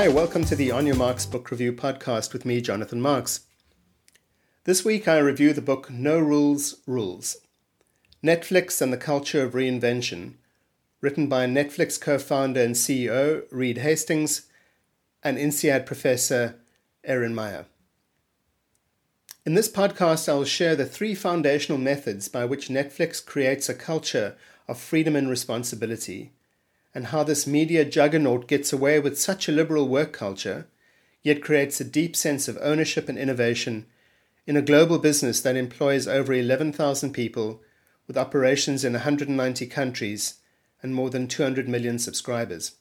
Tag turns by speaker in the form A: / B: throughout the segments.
A: Hi, welcome to the On Your Marks Book Review podcast with me, Jonathan Marks. This week I review the book No Rules, Rules Netflix and the Culture of Reinvention, written by Netflix co founder and CEO Reed Hastings and INSEAD professor Erin Meyer. In this podcast, I will share the three foundational methods by which Netflix creates a culture of freedom and responsibility and how this media juggernaut gets away with such a liberal work culture, yet creates a deep sense of ownership and innovation in a global business that employs over 11,000 people with operations in 190 countries and more than 200 million subscribers.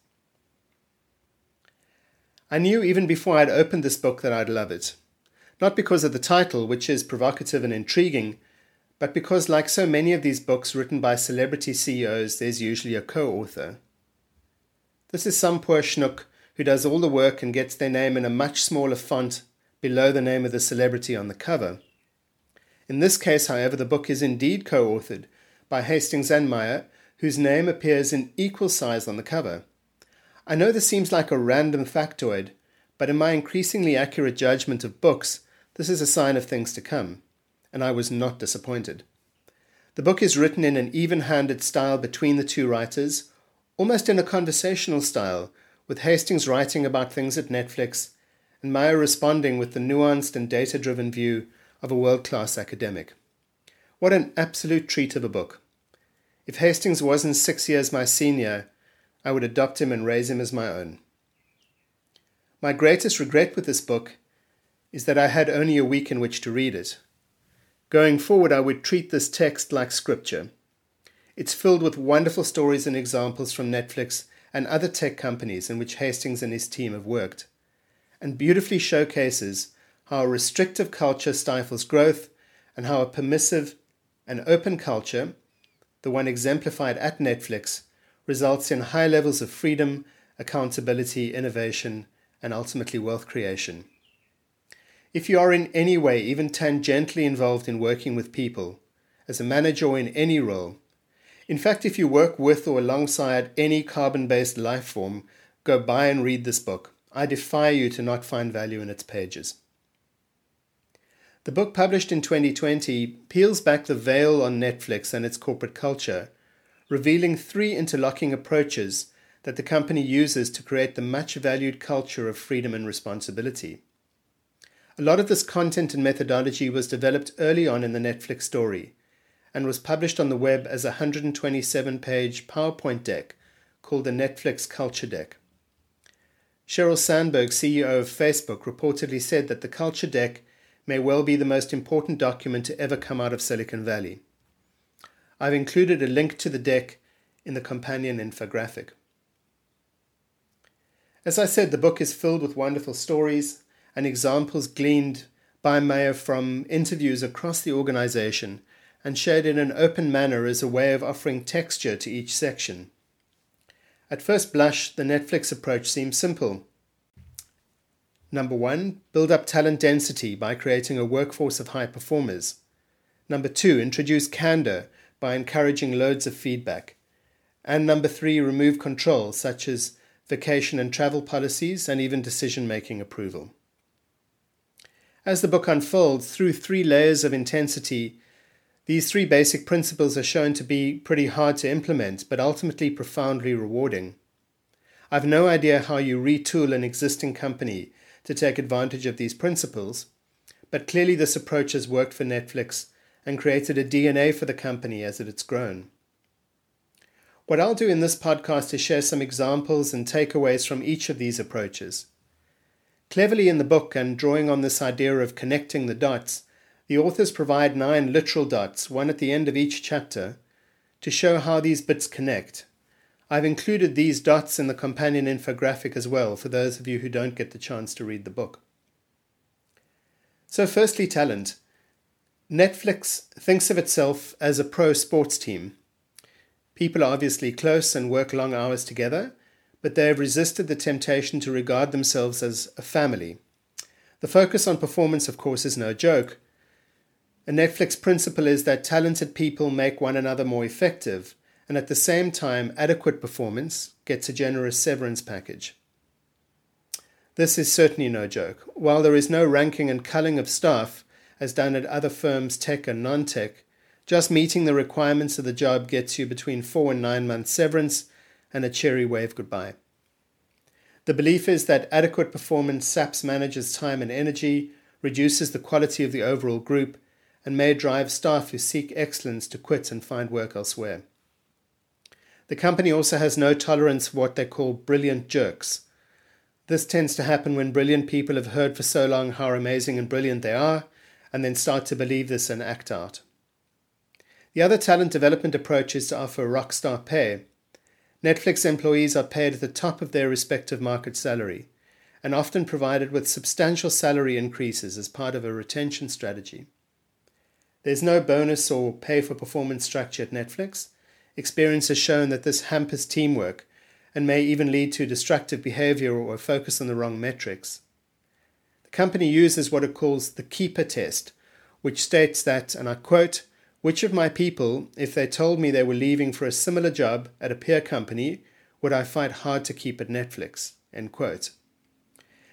A: I knew even before I'd opened this book that I'd love it. Not because of the title, which is provocative and intriguing, but because, like so many of these books written by celebrity CEOs, there's usually a co author. This is some poor schnook who does all the work and gets their name in a much smaller font below the name of the celebrity on the cover. In this case, however, the book is indeed co authored by Hastings and Meyer, whose name appears in equal size on the cover. I know this seems like a random factoid, but in my increasingly accurate judgment of books, this is a sign of things to come, and I was not disappointed. The book is written in an even handed style between the two writers, almost in a conversational style, with Hastings writing about things at Netflix and Meyer responding with the nuanced and data driven view of a world class academic. What an absolute treat of a book. If Hastings wasn't six years my senior, I would adopt him and raise him as my own. My greatest regret with this book is that I had only a week in which to read it. Going forward, I would treat this text like scripture it's filled with wonderful stories and examples from Netflix and other tech companies in which Hastings and his team have worked, and beautifully showcases how a restrictive culture stifles growth and how a permissive and open culture, the one exemplified at Netflix, results in high levels of freedom, accountability, innovation, and ultimately wealth creation. If you are in any way even tangentially involved in working with people, as a manager or in any role, in fact, if you work with or alongside any carbon based life form, go buy and read this book. I defy you to not find value in its pages. The book, published in 2020, peels back the veil on Netflix and its corporate culture, revealing three interlocking approaches that the company uses to create the much valued culture of freedom and responsibility. A lot of this content and methodology was developed early on in the Netflix story and was published on the web as a 127 page PowerPoint deck called the Netflix Culture Deck. Sheryl Sandberg, CEO of Facebook, reportedly said that the Culture Deck may well be the most important document to ever come out of Silicon Valley. I've included a link to the deck in the companion infographic. As I said, the book is filled with wonderful stories and examples gleaned by Meyer from interviews across the organization and shared in an open manner as a way of offering texture to each section. At first blush, the Netflix approach seems simple. Number one, build up talent density by creating a workforce of high performers. Number two, introduce candor by encouraging loads of feedback. And number three, remove control, such as vacation and travel policies and even decision making approval. As the book unfolds, through three layers of intensity, these three basic principles are shown to be pretty hard to implement, but ultimately profoundly rewarding. I've no idea how you retool an existing company to take advantage of these principles, but clearly this approach has worked for Netflix and created a DNA for the company as it has grown. What I'll do in this podcast is share some examples and takeaways from each of these approaches. Cleverly in the book and drawing on this idea of connecting the dots, the authors provide nine literal dots, one at the end of each chapter, to show how these bits connect. I've included these dots in the companion infographic as well for those of you who don't get the chance to read the book. So, firstly, talent. Netflix thinks of itself as a pro sports team. People are obviously close and work long hours together, but they have resisted the temptation to regard themselves as a family. The focus on performance, of course, is no joke, a Netflix principle is that talented people make one another more effective, and at the same time, adequate performance gets a generous severance package. This is certainly no joke. While there is no ranking and culling of staff, as done at other firms, tech and non tech, just meeting the requirements of the job gets you between four and nine months severance and a cheery wave goodbye. The belief is that adequate performance saps managers' time and energy, reduces the quality of the overall group, and may drive staff who seek excellence to quit and find work elsewhere. The company also has no tolerance for what they call brilliant jerks this tends to happen when brilliant people have heard for so long how amazing and brilliant they are, and then start to believe this and act out. The other talent development approach is to offer rockstar pay. Netflix employees are paid at the top of their respective market salary, and often provided with substantial salary increases as part of a retention strategy. There's no bonus or pay for performance structure at Netflix. Experience has shown that this hampers teamwork and may even lead to destructive behavior or a focus on the wrong metrics. The company uses what it calls the keeper test, which states that, and I quote, which of my people, if they told me they were leaving for a similar job at a peer company, would I fight hard to keep at Netflix? End quote.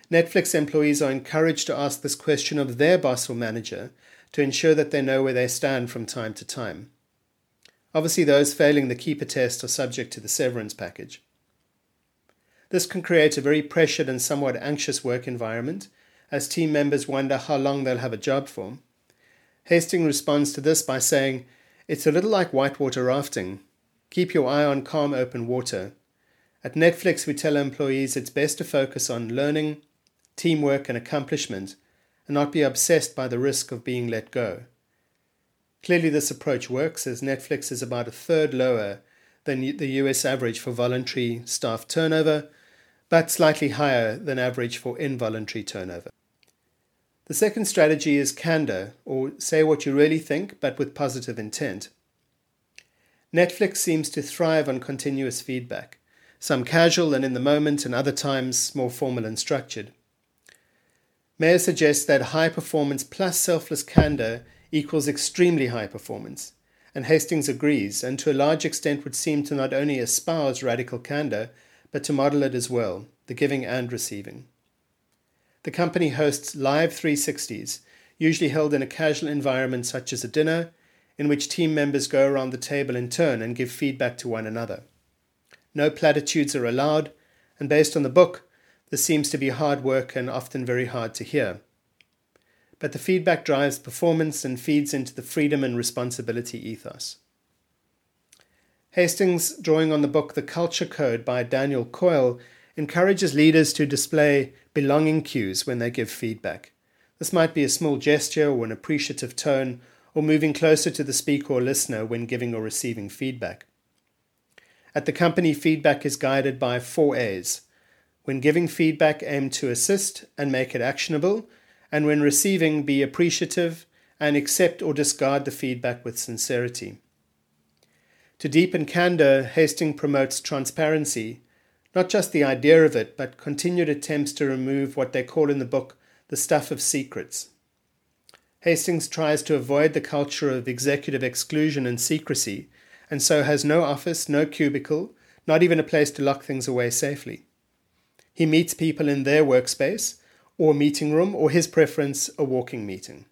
A: Netflix employees are encouraged to ask this question of their boss or manager to ensure that they know where they stand from time to time. Obviously, those failing the keeper test are subject to the severance package. This can create a very pressured and somewhat anxious work environment, as team members wonder how long they'll have a job for. Hastings responds to this by saying, It's a little like whitewater rafting. Keep your eye on calm, open water. At Netflix, we tell employees it's best to focus on learning, teamwork, and accomplishment, and not be obsessed by the risk of being let go. Clearly, this approach works as Netflix is about a third lower than the US average for voluntary staff turnover but slightly higher than average for involuntary turnover. The second strategy is candor, or say what you really think, but with positive intent. Netflix seems to thrive on continuous feedback, some casual and in the moment, and other times more formal and structured. Meyer suggests that high performance plus selfless candor equals extremely high performance, and Hastings agrees, and to a large extent would seem to not only espouse radical candor, but to model it as well, the giving and receiving. The company hosts live 360s, usually held in a casual environment such as a dinner, in which team members go around the table in turn and give feedback to one another. No platitudes are allowed, and based on the book, this seems to be hard work and often very hard to hear. But the feedback drives performance and feeds into the freedom and responsibility ethos. Hastings, drawing on the book The Culture Code by Daniel Coyle, encourages leaders to display belonging cues when they give feedback. This might be a small gesture or an appreciative tone, or moving closer to the speaker or listener when giving or receiving feedback. At the company, feedback is guided by four A's. When giving feedback, aim to assist and make it actionable, and when receiving, be appreciative and accept or discard the feedback with sincerity. To deepen candor, Hastings promotes transparency, not just the idea of it, but continued attempts to remove what they call in the book the stuff of secrets. Hastings tries to avoid the culture of executive exclusion and secrecy, and so has no office, no cubicle, not even a place to lock things away safely. He meets people in their workspace, or meeting room, or his preference, a walking meeting.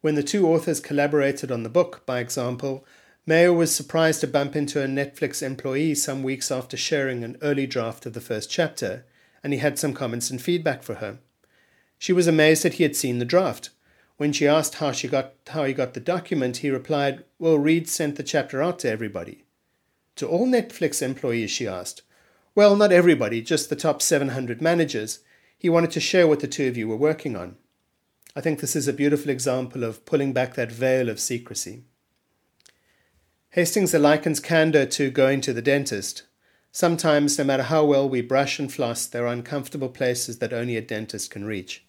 A: When the two authors collaborated on the book, by example, Meyer was surprised to bump into a Netflix employee some weeks after sharing an early draft of the first chapter, and he had some comments and feedback for her. She was amazed that he had seen the draft. When she asked how she got how he got the document, he replied, Well, Reed sent the chapter out to everybody. To all Netflix employees, she asked. Well, not everybody, just the top 700 managers. He wanted to share what the two of you were working on. I think this is a beautiful example of pulling back that veil of secrecy. Hastings likens candor to going to the dentist. Sometimes, no matter how well we brush and floss, there are uncomfortable places that only a dentist can reach.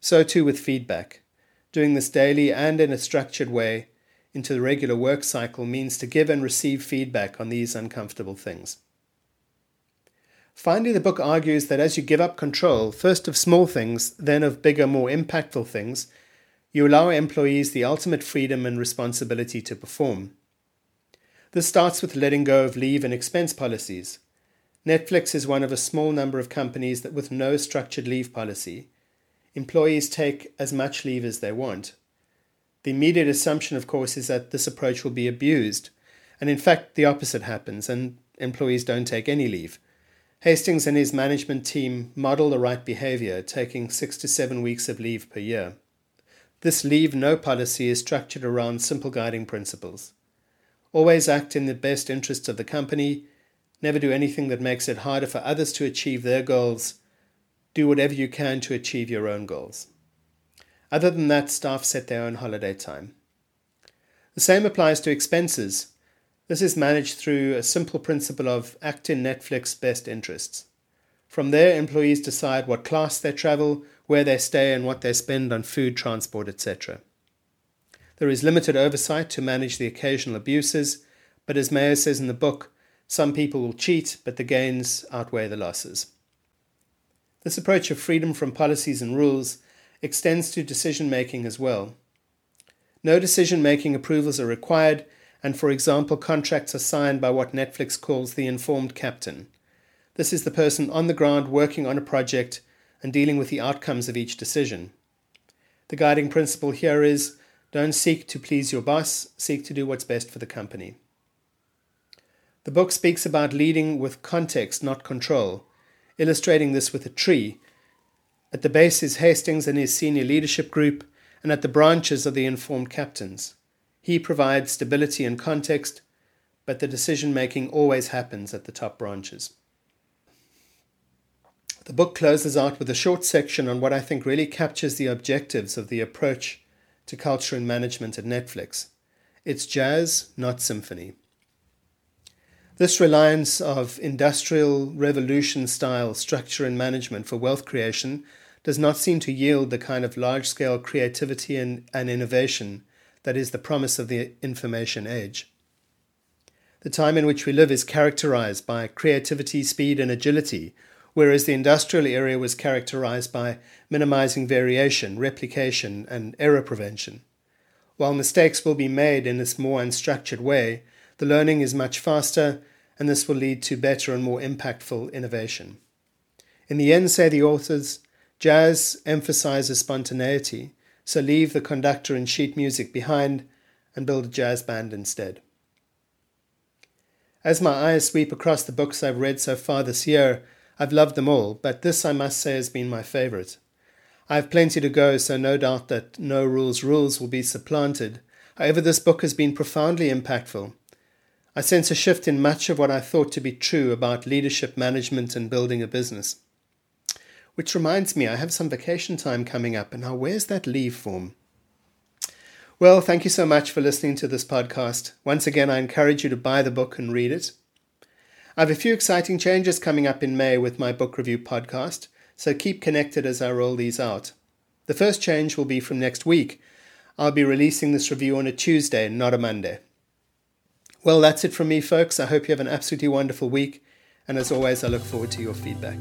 A: So too with feedback. Doing this daily and in a structured way into the regular work cycle means to give and receive feedback on these uncomfortable things. Finally, the book argues that as you give up control, first of small things, then of bigger, more impactful things, you allow employees the ultimate freedom and responsibility to perform. This starts with letting go of leave and expense policies. Netflix is one of a small number of companies that, with no structured leave policy, employees take as much leave as they want. The immediate assumption, of course, is that this approach will be abused, and in fact, the opposite happens, and employees don't take any leave. Hastings and his management team model the right behavior, taking six to seven weeks of leave per year. This leave no policy is structured around simple guiding principles. Always act in the best interests of the company Never do anything that makes it harder for others to achieve their goals. Do whatever you can to achieve your own goals. Other than that, staff set their own holiday time. The same applies to expenses. This is managed through a simple principle of act in Netflix best interests. From there, employees decide what class they travel, where they stay, and what they spend on food, transport, etc. There is limited oversight to manage the occasional abuses, but as Meyer says in the book, some people will cheat, but the gains outweigh the losses. This approach of freedom from policies and rules extends to decision making as well. No decision making approvals are required, and for example, contracts are signed by what Netflix calls the informed captain. This is the person on the ground working on a project and dealing with the outcomes of each decision. The guiding principle here is don't seek to please your boss, seek to do what's best for the company. The book speaks about leading with context, not control, illustrating this with a tree. At the base is Hastings and his senior leadership group, and at the branches are the informed captains. He provides stability and context, but the decision making always happens at the top branches. The book closes out with a short section on what I think really captures the objectives of the approach to culture and management at Netflix. It's jazz, not symphony. This reliance of industrial revolution style structure and management for wealth creation does not seem to yield the kind of large scale creativity and, and innovation that is the promise of the information age. The time in which we live is characterized by creativity, speed, and agility, whereas the industrial era was characterized by minimizing variation, replication, and error prevention. While mistakes will be made in this more unstructured way, the learning is much faster and this will lead to better and more impactful innovation. In the end, say the authors, jazz emphasizes spontaneity, so leave the conductor and sheet music behind and build a jazz band instead. As my eyes sweep across the books I've read so far this year, I've loved them all, but this I must say has been my favorite. I have plenty to go, so no doubt that No Rules Rules will be supplanted. However, this book has been profoundly impactful I sense a shift in much of what I thought to be true about leadership management and building a business. Which reminds me, I have some vacation time coming up, and now where's that leave form? Well, thank you so much for listening to this podcast. Once again, I encourage you to buy the book and read it. I have a few exciting changes coming up in May with my book review podcast, so keep connected as I roll these out. The first change will be from next week. I'll be releasing this review on a Tuesday, not a Monday. Well, that's it from me, folks. I hope you have an absolutely wonderful week. And as always, I look forward to your feedback.